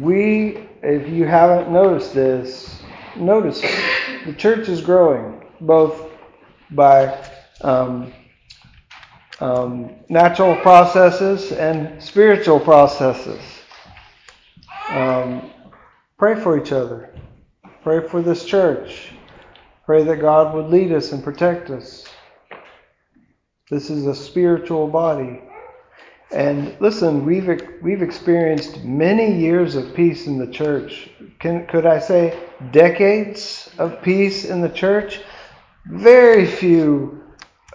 we, if you haven't noticed this, notice the church is growing both by um, um, natural processes and spiritual processes. Um, pray for each other. Pray for this church. Pray that God would lead us and protect us. This is a spiritual body. And listen, we've we've experienced many years of peace in the church. Can, could I say decades of peace in the church? Very few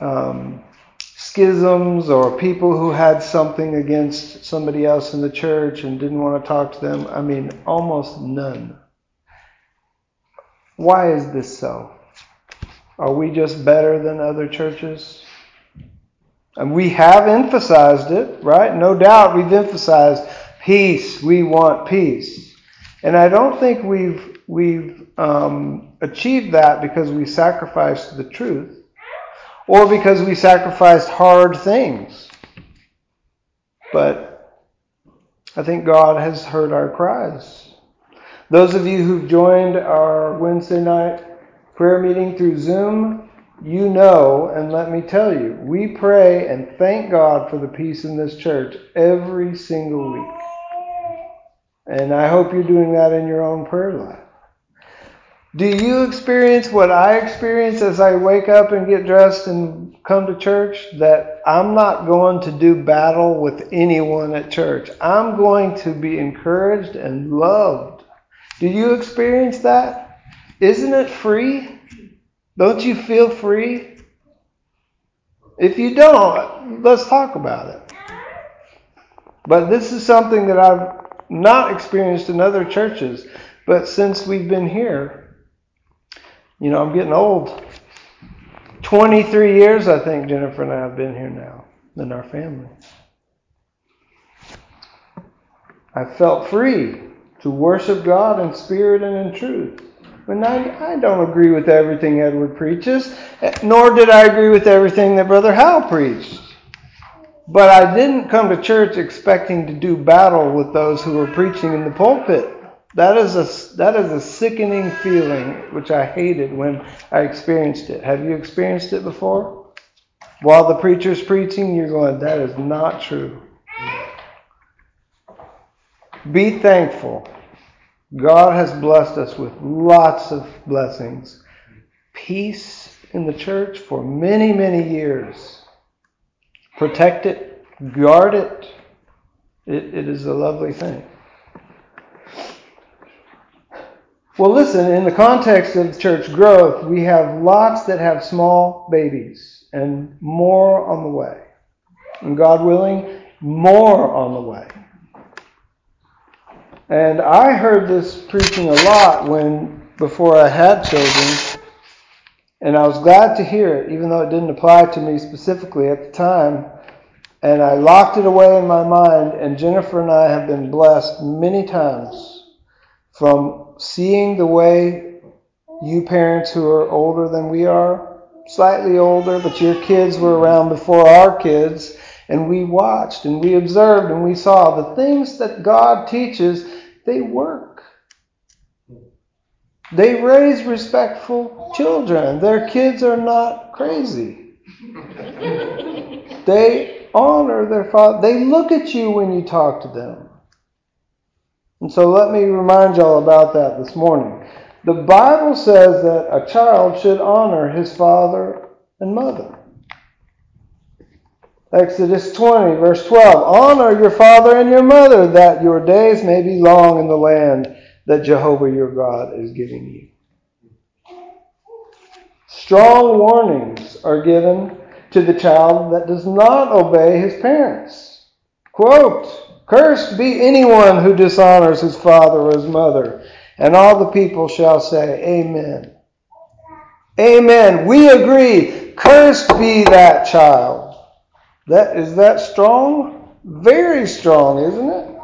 um, schisms or people who had something against somebody else in the church and didn't want to talk to them. I mean, almost none. Why is this so? Are we just better than other churches? And we have emphasized it, right? No doubt we've emphasized peace. We want peace. And I don't think we've, we've um, achieved that because we sacrificed the truth or because we sacrificed hard things. But I think God has heard our cries. Those of you who've joined our Wednesday night prayer meeting through Zoom, you know, and let me tell you, we pray and thank God for the peace in this church every single week. And I hope you're doing that in your own prayer life. Do you experience what I experience as I wake up and get dressed and come to church? That I'm not going to do battle with anyone at church. I'm going to be encouraged and loved. Do you experience that? Isn't it free? Don't you feel free? If you don't, let's talk about it. But this is something that I've not experienced in other churches. But since we've been here, you know, I'm getting old. 23 years, I think, Jennifer and I have been here now in our family. I felt free to worship God in spirit and in truth. I, I don't agree with everything Edward preaches, nor did I agree with everything that Brother Hal preached. But I didn't come to church expecting to do battle with those who were preaching in the pulpit. That is a that is a sickening feeling which I hated when I experienced it. Have you experienced it before? While the preacher's preaching, you're going, that is not true. Be thankful. God has blessed us with lots of blessings. Peace in the church for many, many years. Protect it, guard it. It, it is a lovely thing. Well, listen, in the context of church growth, we have lots that have small babies and more on the way. And God willing, more on the way. And I heard this preaching a lot when before I had children, and I was glad to hear it, even though it didn't apply to me specifically at the time. And I locked it away in my mind, and Jennifer and I have been blessed many times from seeing the way you parents who are older than we are, slightly older, but your kids were around before our kids, and we watched and we observed and we saw the things that God teaches, they work. They raise respectful children. Their kids are not crazy. they honor their father. They look at you when you talk to them. And so let me remind y'all about that this morning. The Bible says that a child should honor his father and mother. Exodus 20, verse 12. Honor your father and your mother, that your days may be long in the land that Jehovah your God is giving you. Strong warnings are given to the child that does not obey his parents. Quote, Cursed be anyone who dishonors his father or his mother. And all the people shall say, Amen. Amen. We agree. Cursed be that child. That is that strong? Very strong, isn't it?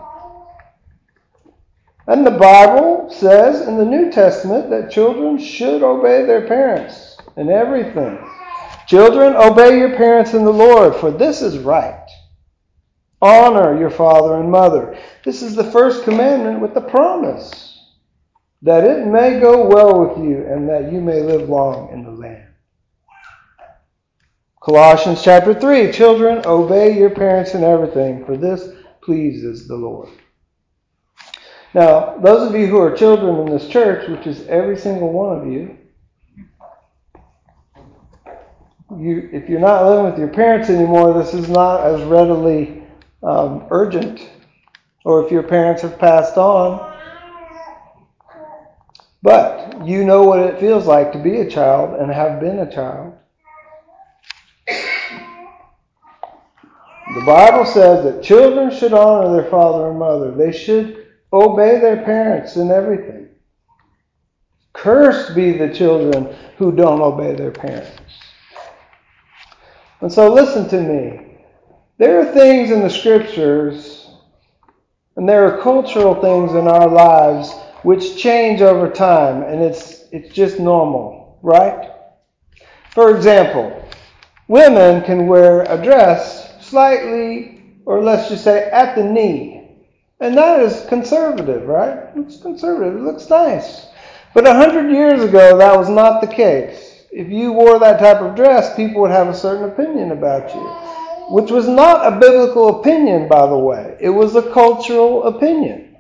And the Bible says in the New Testament that children should obey their parents in everything. Children, obey your parents in the Lord, for this is right. Honor your father and mother. This is the first commandment with the promise that it may go well with you and that you may live long in the. Colossians chapter 3 Children, obey your parents in everything, for this pleases the Lord. Now, those of you who are children in this church, which is every single one of you, you if you're not living with your parents anymore, this is not as readily um, urgent. Or if your parents have passed on, but you know what it feels like to be a child and have been a child. The Bible says that children should honor their father and mother. They should obey their parents in everything. Cursed be the children who don't obey their parents. And so listen to me. There are things in the scriptures, and there are cultural things in our lives which change over time, and it's it's just normal, right? For example, women can wear a dress slightly, or let's just say at the knee. And that is conservative, right? It's conservative. It looks nice. But a hundred years ago, that was not the case. If you wore that type of dress, people would have a certain opinion about you, which was not a biblical opinion, by the way. It was a cultural opinion.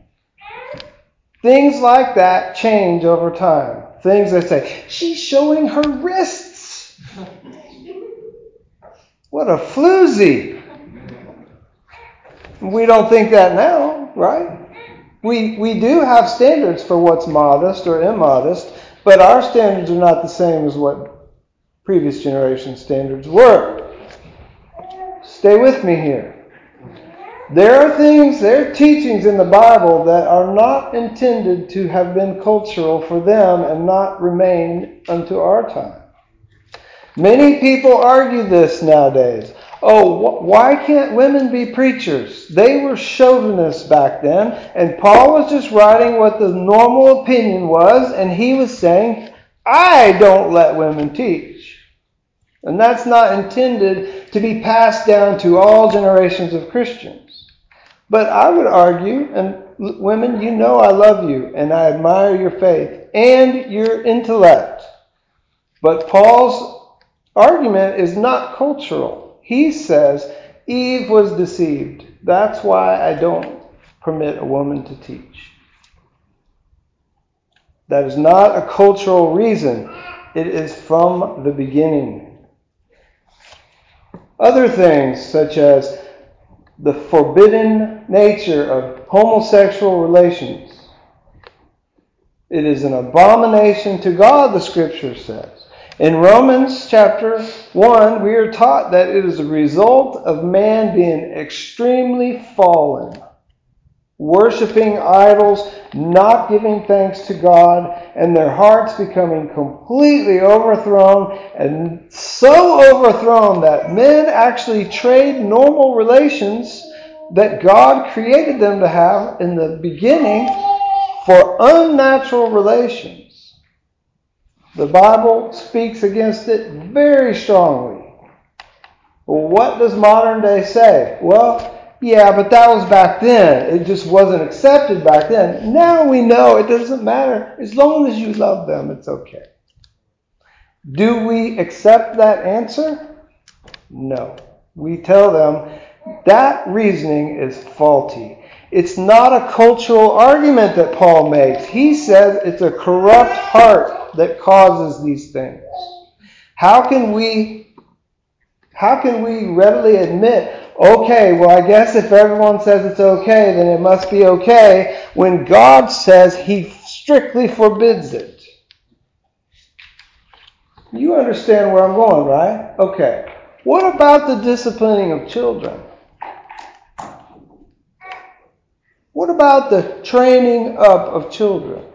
Things like that change over time. Things that say, she's showing her wrists. What a floozy. We don't think that now, right? We, we do have standards for what's modest or immodest, but our standards are not the same as what previous generation standards were. Stay with me here. There are things, there are teachings in the Bible that are not intended to have been cultural for them and not remain unto our time. Many people argue this nowadays. Oh, why can't women be preachers? They were chauvinists back then, and Paul was just writing what the normal opinion was, and he was saying, I don't let women teach. And that's not intended to be passed down to all generations of Christians. But I would argue, and women, you know I love you, and I admire your faith and your intellect. But Paul's argument is not cultural. He says Eve was deceived. That's why I don't permit a woman to teach. That is not a cultural reason, it is from the beginning. Other things, such as the forbidden nature of homosexual relations, it is an abomination to God, the scripture says. In Romans chapter 1, we are taught that it is a result of man being extremely fallen, worshiping idols, not giving thanks to God, and their hearts becoming completely overthrown, and so overthrown that men actually trade normal relations that God created them to have in the beginning for unnatural relations. The Bible speaks against it very strongly. What does modern day say? Well, yeah, but that was back then. It just wasn't accepted back then. Now we know it doesn't matter. As long as you love them, it's okay. Do we accept that answer? No. We tell them that reasoning is faulty. It's not a cultural argument that Paul makes. He says it's a corrupt heart that causes these things. How can we how can we readily admit, okay, well I guess if everyone says it's okay, then it must be okay when God says he strictly forbids it? You understand where I'm going, right? Okay. What about the disciplining of children? What about the training up of children?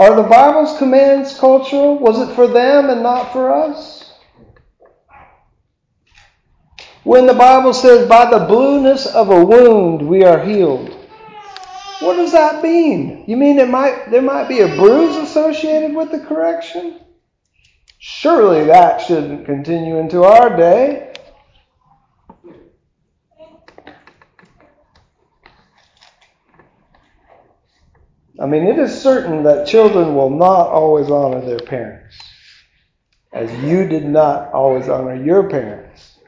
Are the Bible's commands cultural? Was it for them and not for us? When the Bible says, by the blueness of a wound we are healed, what does that mean? You mean it might, there might be a bruise associated with the correction? Surely that shouldn't continue into our day. I mean, it is certain that children will not always honor their parents, as you did not always honor your parents.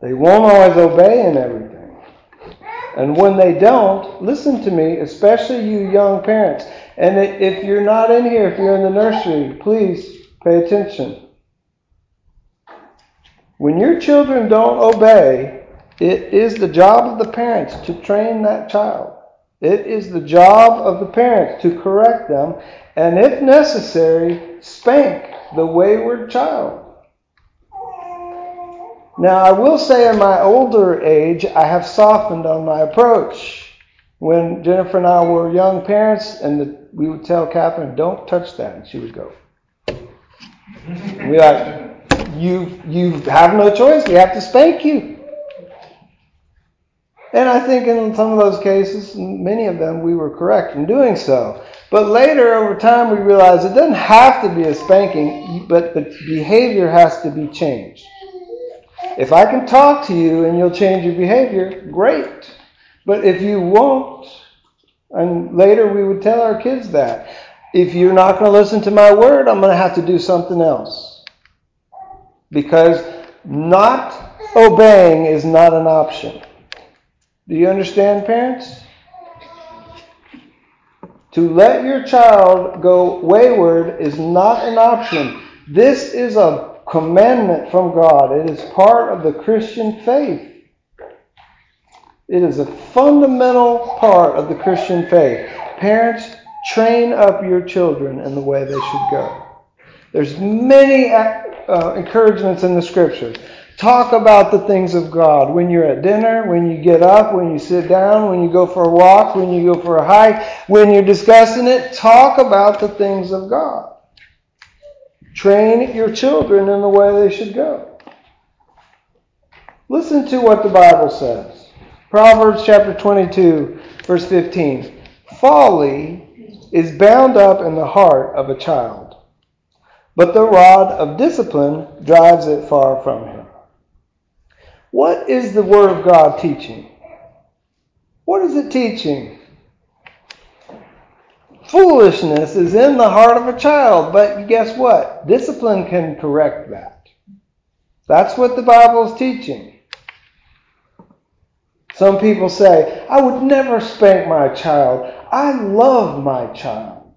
They won't always obey in everything. And when they don't, listen to me, especially you young parents. And if you're not in here, if you're in the nursery, please pay attention. When your children don't obey, it is the job of the parents to train that child. It is the job of the parents to correct them and, if necessary, spank the wayward child. Now, I will say in my older age, I have softened on my approach. When Jennifer and I were young parents, and the, we would tell Catherine, don't touch that, and she would go. we like, you, you have no choice. We have to spank you. And I think in some of those cases, many of them, we were correct in doing so. But later, over time, we realized it doesn't have to be a spanking, but the behavior has to be changed. If I can talk to you and you'll change your behavior, great. But if you won't, and later we would tell our kids that, if you're not going to listen to my word, I'm going to have to do something else. Because not obeying is not an option. Do you understand, parents? To let your child go wayward is not an option. This is a commandment from God. It is part of the Christian faith. It is a fundamental part of the Christian faith. Parents, train up your children in the way they should go. There's many uh, encouragements in the scriptures. Talk about the things of God when you're at dinner, when you get up, when you sit down, when you go for a walk, when you go for a hike, when you're discussing it. Talk about the things of God. Train your children in the way they should go. Listen to what the Bible says. Proverbs chapter 22, verse 15. Folly is bound up in the heart of a child, but the rod of discipline drives it far from him. What is the Word of God teaching? What is it teaching? Foolishness is in the heart of a child, but guess what? Discipline can correct that. That's what the Bible is teaching. Some people say, I would never spank my child. I love my child.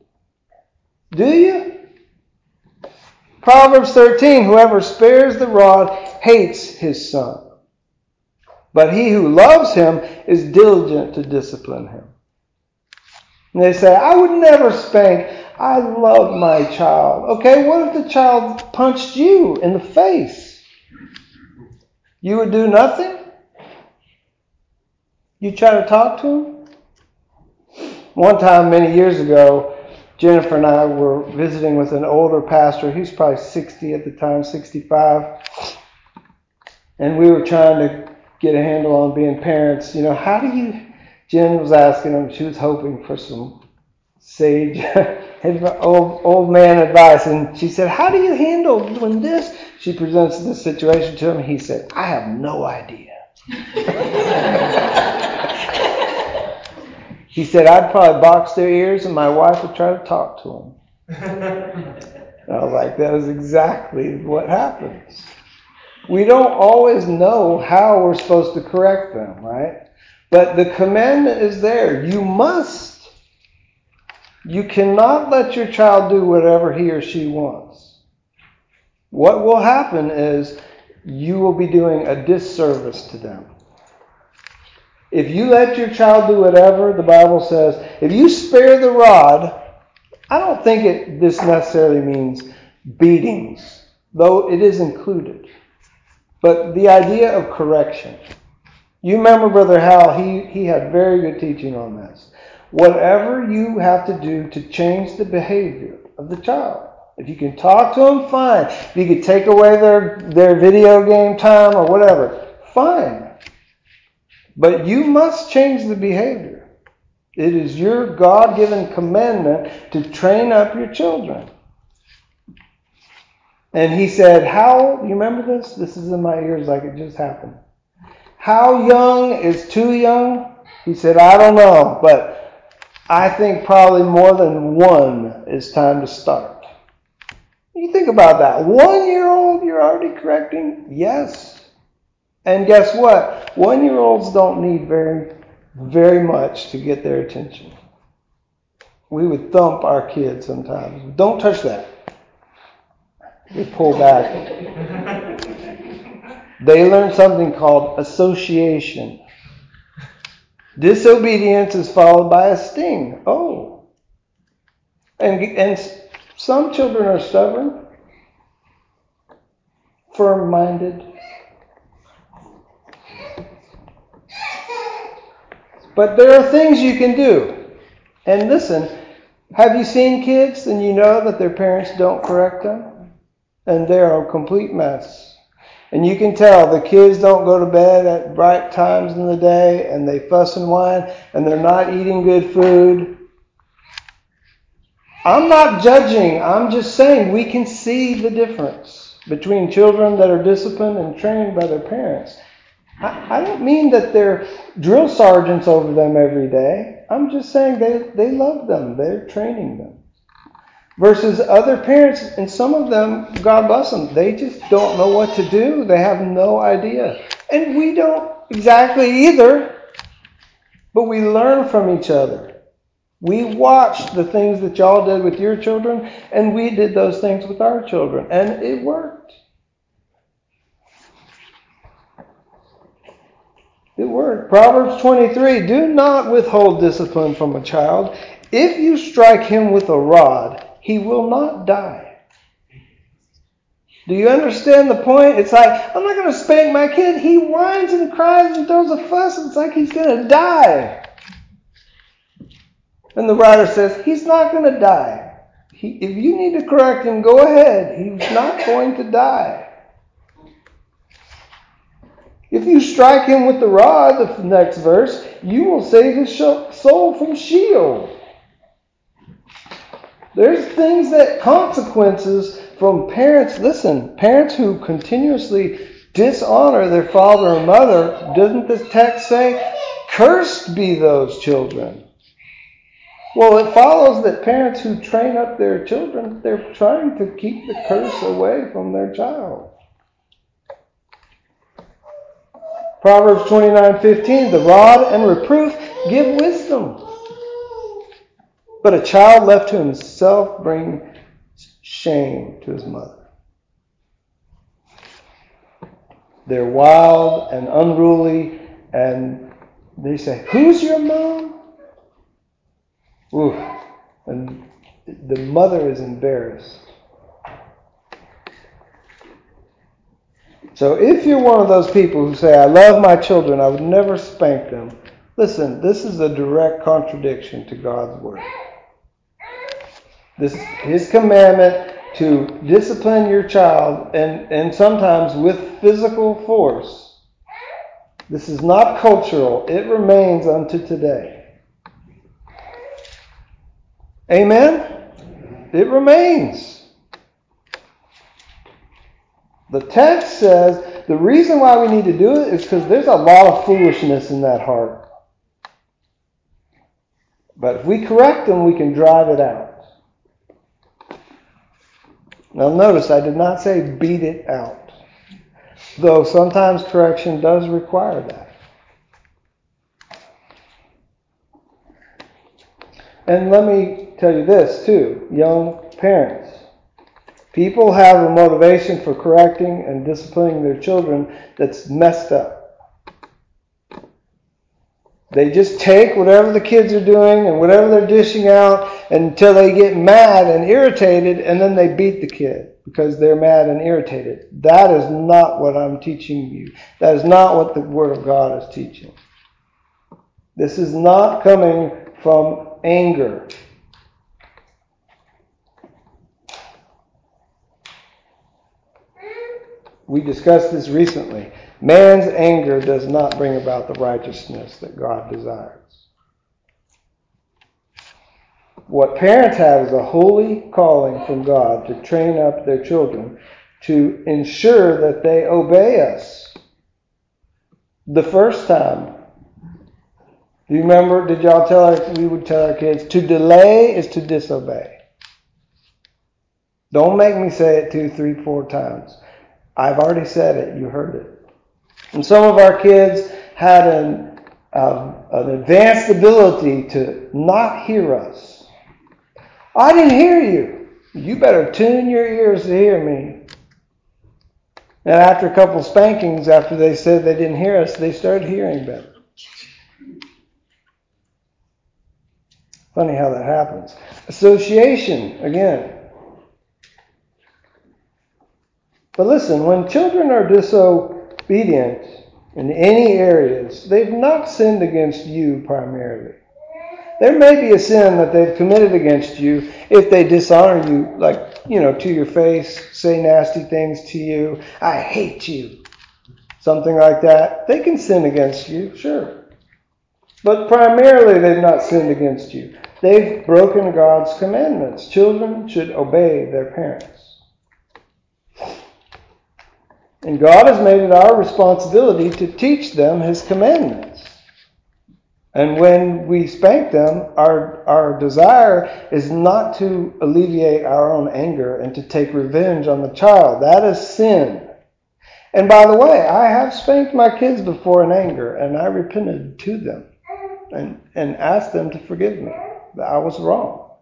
Do you? Proverbs 13 Whoever spares the rod hates his son. But he who loves him is diligent to discipline him. And they say, I would never spank. I love my child. Okay, what if the child punched you in the face? You would do nothing? You try to talk to him? One time, many years ago, Jennifer and I were visiting with an older pastor. He was probably 60 at the time, 65. And we were trying to get a handle on being parents. You know, how do you? Jen was asking him. She was hoping for some sage, old old man advice, and she said, "How do you handle when this?" She presents this situation to him. He said, "I have no idea." he said, "I'd probably box their ears, and my wife would try to talk to them." I was like, "That is exactly what happens." We don't always know how we're supposed to correct them, right? But the commandment is there. You must. You cannot let your child do whatever he or she wants. What will happen is you will be doing a disservice to them. If you let your child do whatever, the Bible says, if you spare the rod, I don't think it, this necessarily means beatings, though it is included. But the idea of correction. You remember Brother Hal, he, he had very good teaching on this. Whatever you have to do to change the behavior of the child. If you can talk to them, fine. If you can take away their, their video game time or whatever, fine. But you must change the behavior. It is your God given commandment to train up your children. And he said, How, you remember this? This is in my ears like it just happened. How young is too young? He said, I don't know, but I think probably more than one is time to start. You think about that. One year old, you're already correcting? Yes. And guess what? One year olds don't need very, very much to get their attention. We would thump our kids sometimes. Don't touch that. They pull back. they learn something called association. Disobedience is followed by a sting. Oh. And, and some children are stubborn, firm minded. But there are things you can do. And listen, have you seen kids and you know that their parents don't correct them? And they're a complete mess. And you can tell the kids don't go to bed at right times in the day and they fuss and whine and they're not eating good food. I'm not judging, I'm just saying we can see the difference between children that are disciplined and trained by their parents. I, I don't mean that they're drill sergeants over them every day. I'm just saying they, they love them, they're training them versus other parents, and some of them, God bless them, they just don't know what to do. They have no idea. And we don't exactly either, but we learn from each other. We watched the things that y'all did with your children, and we did those things with our children, and it worked. It worked. Proverbs 23 Do not withhold discipline from a child. If you strike him with a rod, he will not die. Do you understand the point? It's like, I'm not going to spank my kid. He whines and cries and throws a fuss. It's like he's going to die. And the writer says, He's not going to die. He, if you need to correct him, go ahead. He's not going to die. If you strike him with the rod, the next verse, you will save his soul from Sheol. There's things that consequences from parents. Listen, parents who continuously dishonor their father or mother, doesn't this text say, cursed be those children? Well, it follows that parents who train up their children, they're trying to keep the curse away from their child. Proverbs 29:15, the rod and reproof give wisdom. But a child left to himself brings shame to his mother. They're wild and unruly, and they say, Who's your mom? Ooh. And the mother is embarrassed. So if you're one of those people who say, I love my children, I would never spank them, listen, this is a direct contradiction to God's word. This his commandment to discipline your child and, and sometimes with physical force. This is not cultural. It remains unto today. Amen? It remains. The text says the reason why we need to do it is because there's a lot of foolishness in that heart. But if we correct them, we can drive it out. Now, notice I did not say beat it out, though sometimes correction does require that. And let me tell you this, too, young parents. People have a motivation for correcting and disciplining their children that's messed up. They just take whatever the kids are doing and whatever they're dishing out until they get mad and irritated, and then they beat the kid because they're mad and irritated. That is not what I'm teaching you. That is not what the Word of God is teaching. This is not coming from anger. We discussed this recently. Man's anger does not bring about the righteousness that God desires. What parents have is a holy calling from God to train up their children to ensure that they obey us. The first time Do you remember? Did y'all tell our, we would tell our kids to delay is to disobey. Don't make me say it two, three, four times. I've already said it. You heard it. And some of our kids had an, um, an advanced ability to not hear us. I didn't hear you. You better tune your ears to hear me. And after a couple spankings, after they said they didn't hear us, they started hearing better. Funny how that happens. Association, again. But listen, when children are disobedient in any areas, they've not sinned against you primarily. There may be a sin that they've committed against you if they dishonor you, like, you know, to your face, say nasty things to you, I hate you, something like that. They can sin against you, sure. But primarily, they've not sinned against you. They've broken God's commandments. Children should obey their parents. And God has made it our responsibility to teach them His commandments. And when we spank them, our, our desire is not to alleviate our own anger and to take revenge on the child. That is sin. And by the way, I have spanked my kids before in anger, and I repented to them and, and asked them to forgive me. That I was wrong.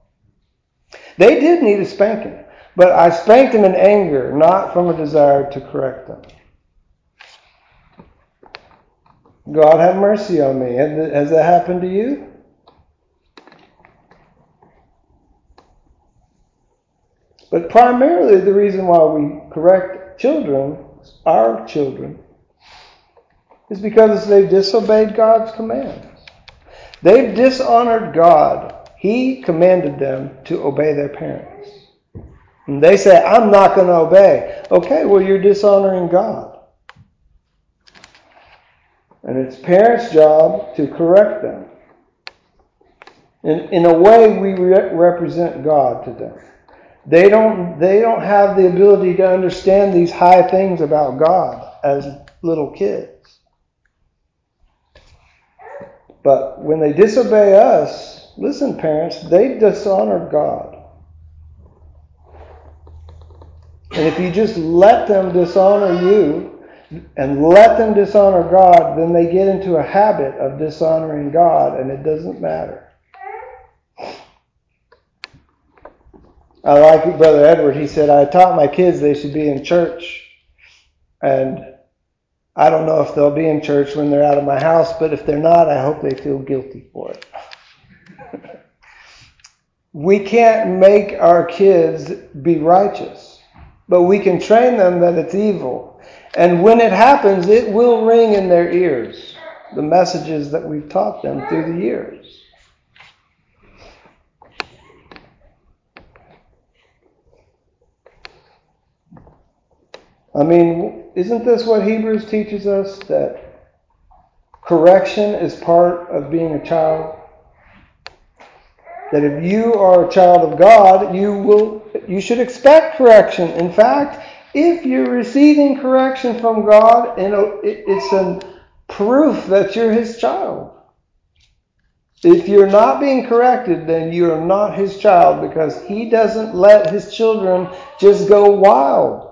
They did need a spanking. But I spanked them in anger, not from a desire to correct them. God have mercy on me. Has that happened to you? But primarily, the reason why we correct children, our children, is because they've disobeyed God's commands. They've dishonored God. He commanded them to obey their parents. And they say, I'm not going to obey. Okay, well, you're dishonoring God. And it's parents' job to correct them. In, in a way, we re- represent God to them. They don't, they don't have the ability to understand these high things about God as little kids. But when they disobey us, listen, parents, they dishonor God. And if you just let them dishonor you and let them dishonor God, then they get into a habit of dishonoring God, and it doesn't matter. I like Brother Edward. He said, I taught my kids they should be in church. And I don't know if they'll be in church when they're out of my house, but if they're not, I hope they feel guilty for it. we can't make our kids be righteous but we can train them that it's evil. And when it happens, it will ring in their ears the messages that we've taught them through the years. I mean, isn't this what Hebrews teaches us? That correction is part of being a child? that if you are a child of God, you will you should expect correction. In fact, if you're receiving correction from God, it's a proof that you're His child. If you're not being corrected, then you are not His child because He doesn't let His children just go wild.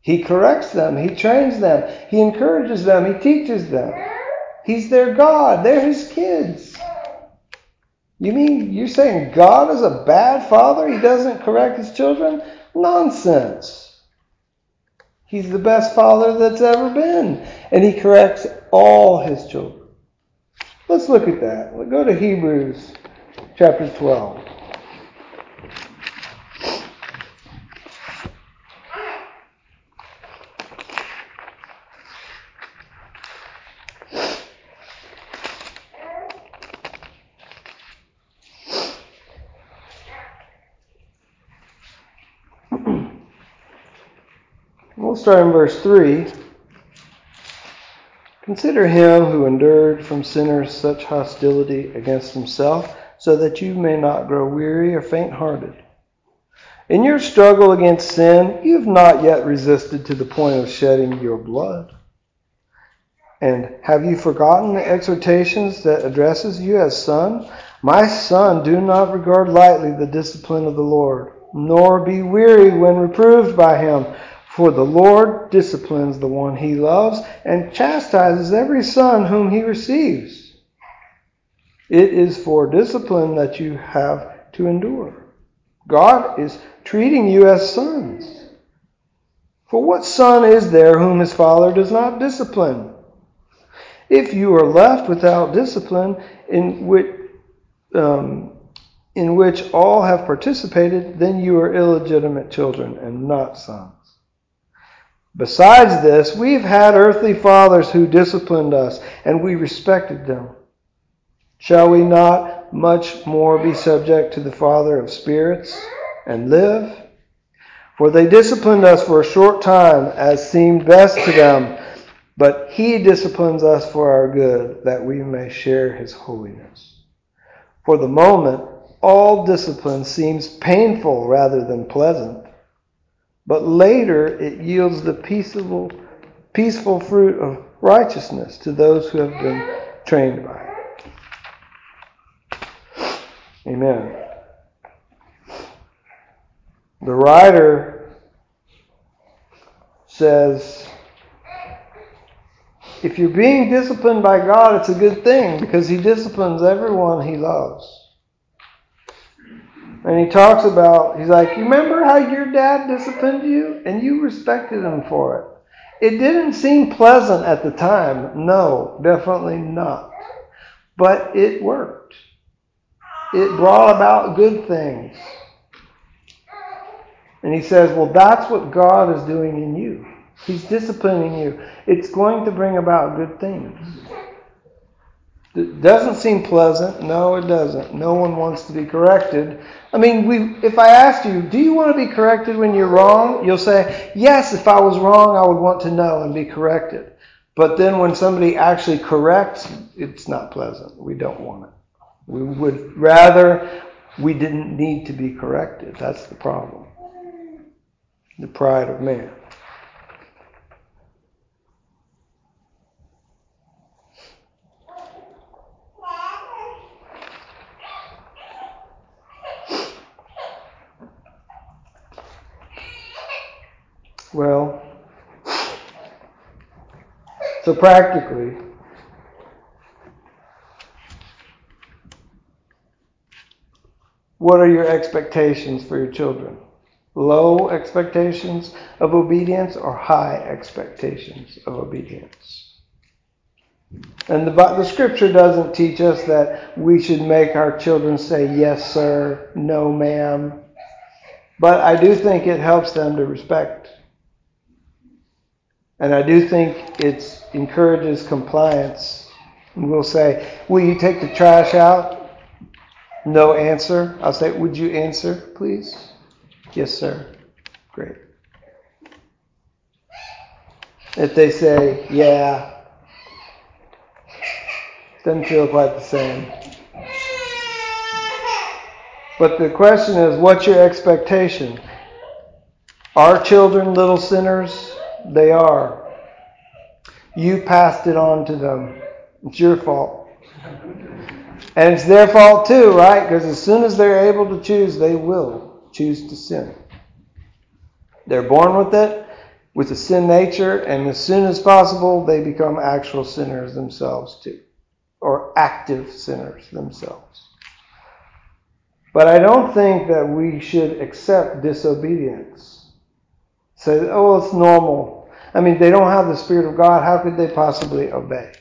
He corrects them, He trains them, He encourages them, He teaches them. He's their God, they're His kids. You mean you're saying God is a bad father? He doesn't correct his children? Nonsense. He's the best father that's ever been. And he corrects all his children. Let's look at that. We'll go to Hebrews chapter 12. We'll start in verse 3. Consider him who endured from sinners such hostility against himself, so that you may not grow weary or faint hearted. In your struggle against sin, you have not yet resisted to the point of shedding your blood. And have you forgotten the exhortations that addresses you as son? My son, do not regard lightly the discipline of the Lord, nor be weary when reproved by him. For the Lord disciplines the one he loves and chastises every son whom he receives. It is for discipline that you have to endure. God is treating you as sons. For what son is there whom his father does not discipline? If you are left without discipline, in which, um, in which all have participated, then you are illegitimate children and not sons. Besides this, we've had earthly fathers who disciplined us, and we respected them. Shall we not much more be subject to the Father of spirits and live? For they disciplined us for a short time, as seemed best to them, but He disciplines us for our good, that we may share His holiness. For the moment, all discipline seems painful rather than pleasant but later it yields the peaceable, peaceful fruit of righteousness to those who have been trained by it. Amen. The writer says, if you're being disciplined by God, it's a good thing because He disciplines everyone He loves. And he talks about, he's like, you remember how your dad disciplined you? And you respected him for it. It didn't seem pleasant at the time. No, definitely not. But it worked. It brought about good things. And he says, well, that's what God is doing in you. He's disciplining you. It's going to bring about good things. It doesn't seem pleasant. No, it doesn't. No one wants to be corrected. I mean, we, if I asked you, do you want to be corrected when you're wrong? You'll say, yes, if I was wrong, I would want to know and be corrected. But then when somebody actually corrects, it's not pleasant. We don't want it. We would rather we didn't need to be corrected. That's the problem. The pride of man. Well, so practically, what are your expectations for your children? Low expectations of obedience or high expectations of obedience? And the, the scripture doesn't teach us that we should make our children say yes, sir, no, ma'am. But I do think it helps them to respect and I do think it encourages compliance. We'll say, Will you take the trash out? No answer. I'll say, Would you answer, please? Yes, sir. Great. If they say, Yeah, doesn't feel quite the same. But the question is, what's your expectation? Are children little sinners? They are. You passed it on to them. It's your fault. And it's their fault too, right? Because as soon as they're able to choose, they will choose to sin. They're born with it, with a sin nature, and as soon as possible, they become actual sinners themselves too, or active sinners themselves. But I don't think that we should accept disobedience Say, oh, it's normal. I mean, they don't have the Spirit of God. How could they possibly obey?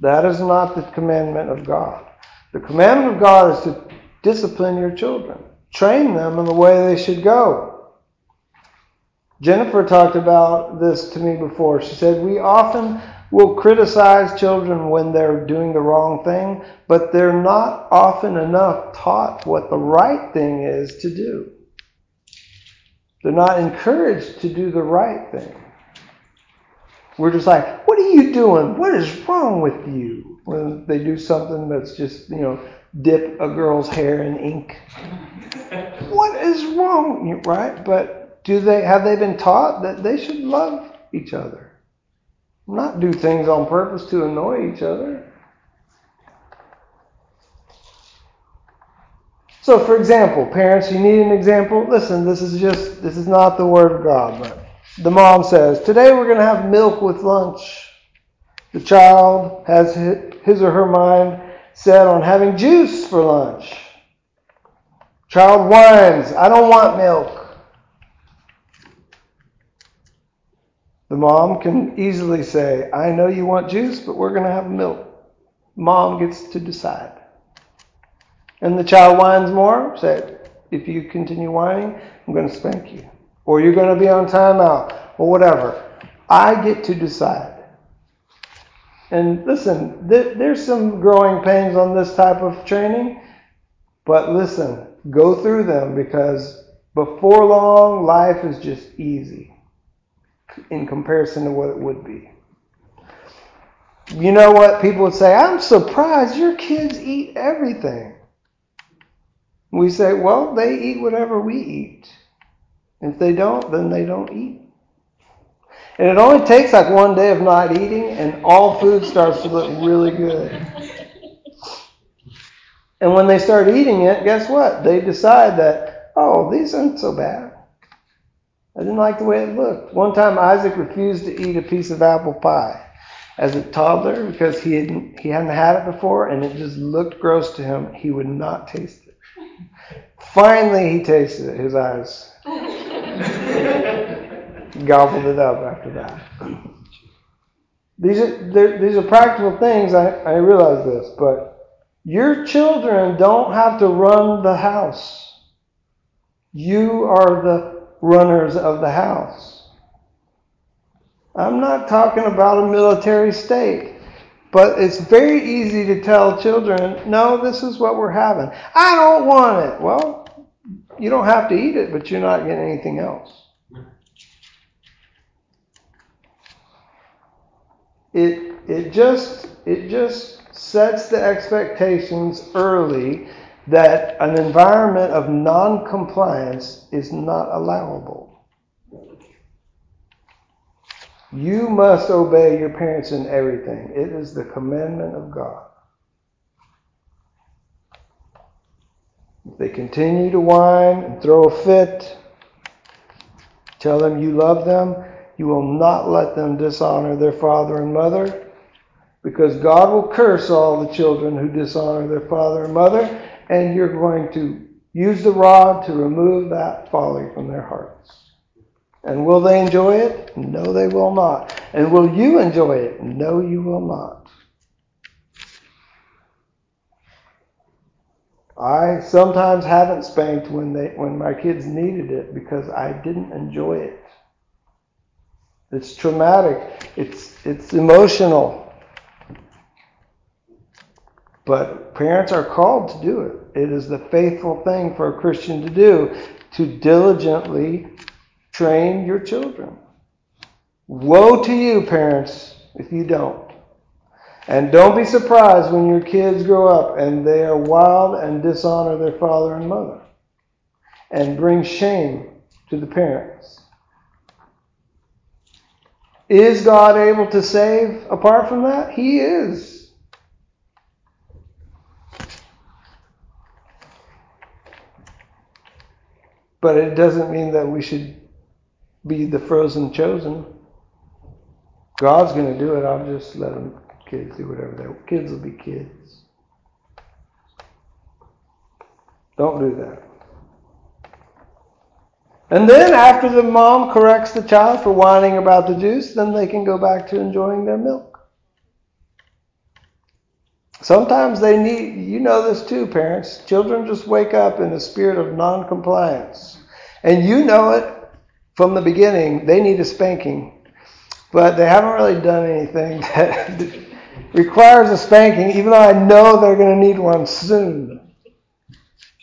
That is not the commandment of God. The commandment of God is to discipline your children, train them in the way they should go. Jennifer talked about this to me before. She said, We often will criticize children when they're doing the wrong thing, but they're not often enough taught what the right thing is to do. They're not encouraged to do the right thing. We're just like, what are you doing? What is wrong with you? When they do something that's just, you know, dip a girl's hair in ink. what is wrong? Right? But do they have they been taught that they should love each other? Not do things on purpose to annoy each other. So, for example, parents, you need an example. Listen, this is just, this is not the Word of God, but the mom says, Today we're going to have milk with lunch. The child has his or her mind set on having juice for lunch. Child whines, I don't want milk. The mom can easily say, I know you want juice, but we're going to have milk. Mom gets to decide. And the child whines more, say, if you continue whining, I'm going to spank you. Or you're going to be on timeout, or whatever. I get to decide. And listen, th- there's some growing pains on this type of training, but listen, go through them because before long, life is just easy in comparison to what it would be. You know what? People would say, I'm surprised your kids eat everything. We say, well, they eat whatever we eat. If they don't, then they don't eat. And it only takes like one day of not eating, and all food starts to look really good. And when they start eating it, guess what? They decide that, oh, these aren't so bad. I didn't like the way it looked. One time, Isaac refused to eat a piece of apple pie as a toddler because he hadn't, he hadn't had it before and it just looked gross to him. He would not taste it. Finally, he tasted it. His eyes gobbled it up after that. These are, these are practical things. I, I realize this, but your children don't have to run the house. You are the runners of the house. I'm not talking about a military state, but it's very easy to tell children, no, this is what we're having. I don't want it. Well, you don't have to eat it, but you're not getting anything else. It it just it just sets the expectations early that an environment of non-compliance is not allowable. You must obey your parents in everything. It is the commandment of God. If they continue to whine and throw a fit, tell them you love them. You will not let them dishonor their father and mother, because God will curse all the children who dishonor their father and mother, and you're going to use the rod to remove that folly from their hearts. And will they enjoy it? No, they will not. And will you enjoy it? No, you will not. I sometimes haven't spanked when they when my kids needed it because I didn't enjoy it. It's traumatic. It's it's emotional. But parents are called to do it. It is the faithful thing for a Christian to do to diligently train your children. Woe to you, parents, if you don't. And don't be surprised when your kids grow up and they are wild and dishonor their father and mother and bring shame to the parents. Is God able to save apart from that? He is. But it doesn't mean that we should be the frozen chosen. God's going to do it. I'll just let them kids do whatever they want. kids will be kids. Don't do that. And then after the mom corrects the child for whining about the juice, then they can go back to enjoying their milk. Sometimes they need, you know this too, parents. Children just wake up in a spirit of non-compliance. And you know it from the beginning. They need a spanking. But they haven't really done anything that requires a spanking, even though I know they're going to need one soon.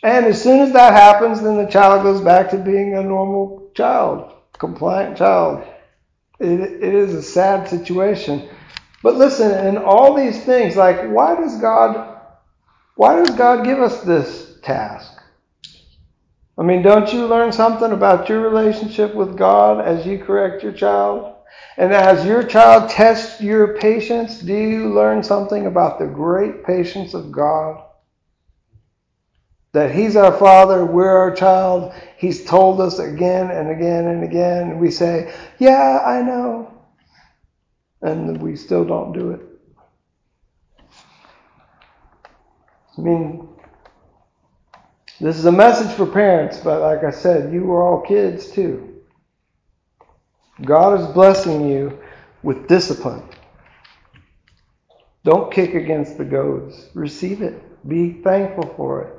And as soon as that happens, then the child goes back to being a normal child, compliant child. It, it is a sad situation. But listen, in all these things, like why does God why does God give us this task? I mean, don't you learn something about your relationship with God as you correct your child? And as your child tests your patience, do you learn something about the great patience of God? That He's our Father, we're our child. He's told us again and again and again. And we say, Yeah, I know. And we still don't do it. I mean, this is a message for parents, but like I said, you were all kids too. God is blessing you with discipline. Don't kick against the goads. Receive it. Be thankful for it.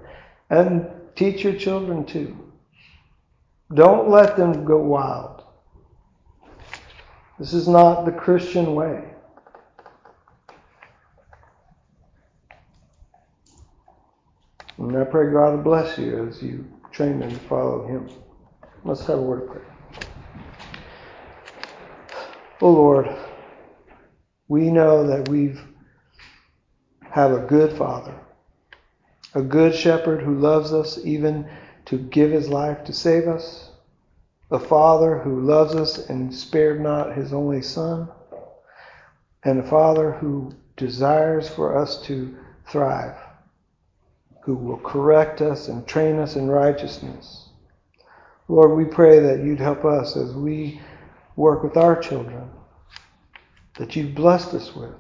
And teach your children too. Don't let them go wild. This is not the Christian way. And I pray God will bless you as you train them to follow Him. Let's have a word of prayer. Oh Lord, we know that we have a good Father, a good shepherd who loves us even to give his life to save us, a Father who loves us and spared not his only Son, and a Father who desires for us to thrive, who will correct us and train us in righteousness. Lord, we pray that you'd help us as we work with our children that you've blessed us with.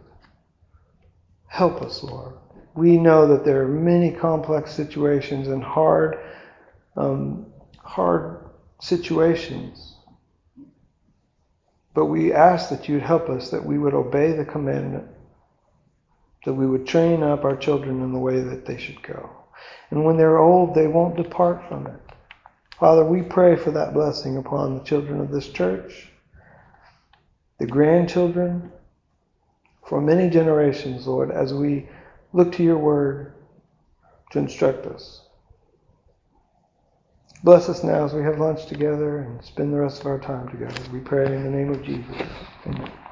Help us, Lord. We know that there are many complex situations and hard, um, hard situations. But we ask that you'd help us, that we would obey the commandment, that we would train up our children in the way that they should go. And when they're old, they won't depart from it. Father, we pray for that blessing upon the children of this church the grandchildren, for many generations, Lord, as we look to your word to instruct us. Bless us now as we have lunch together and spend the rest of our time together. We pray in the name of Jesus. Amen.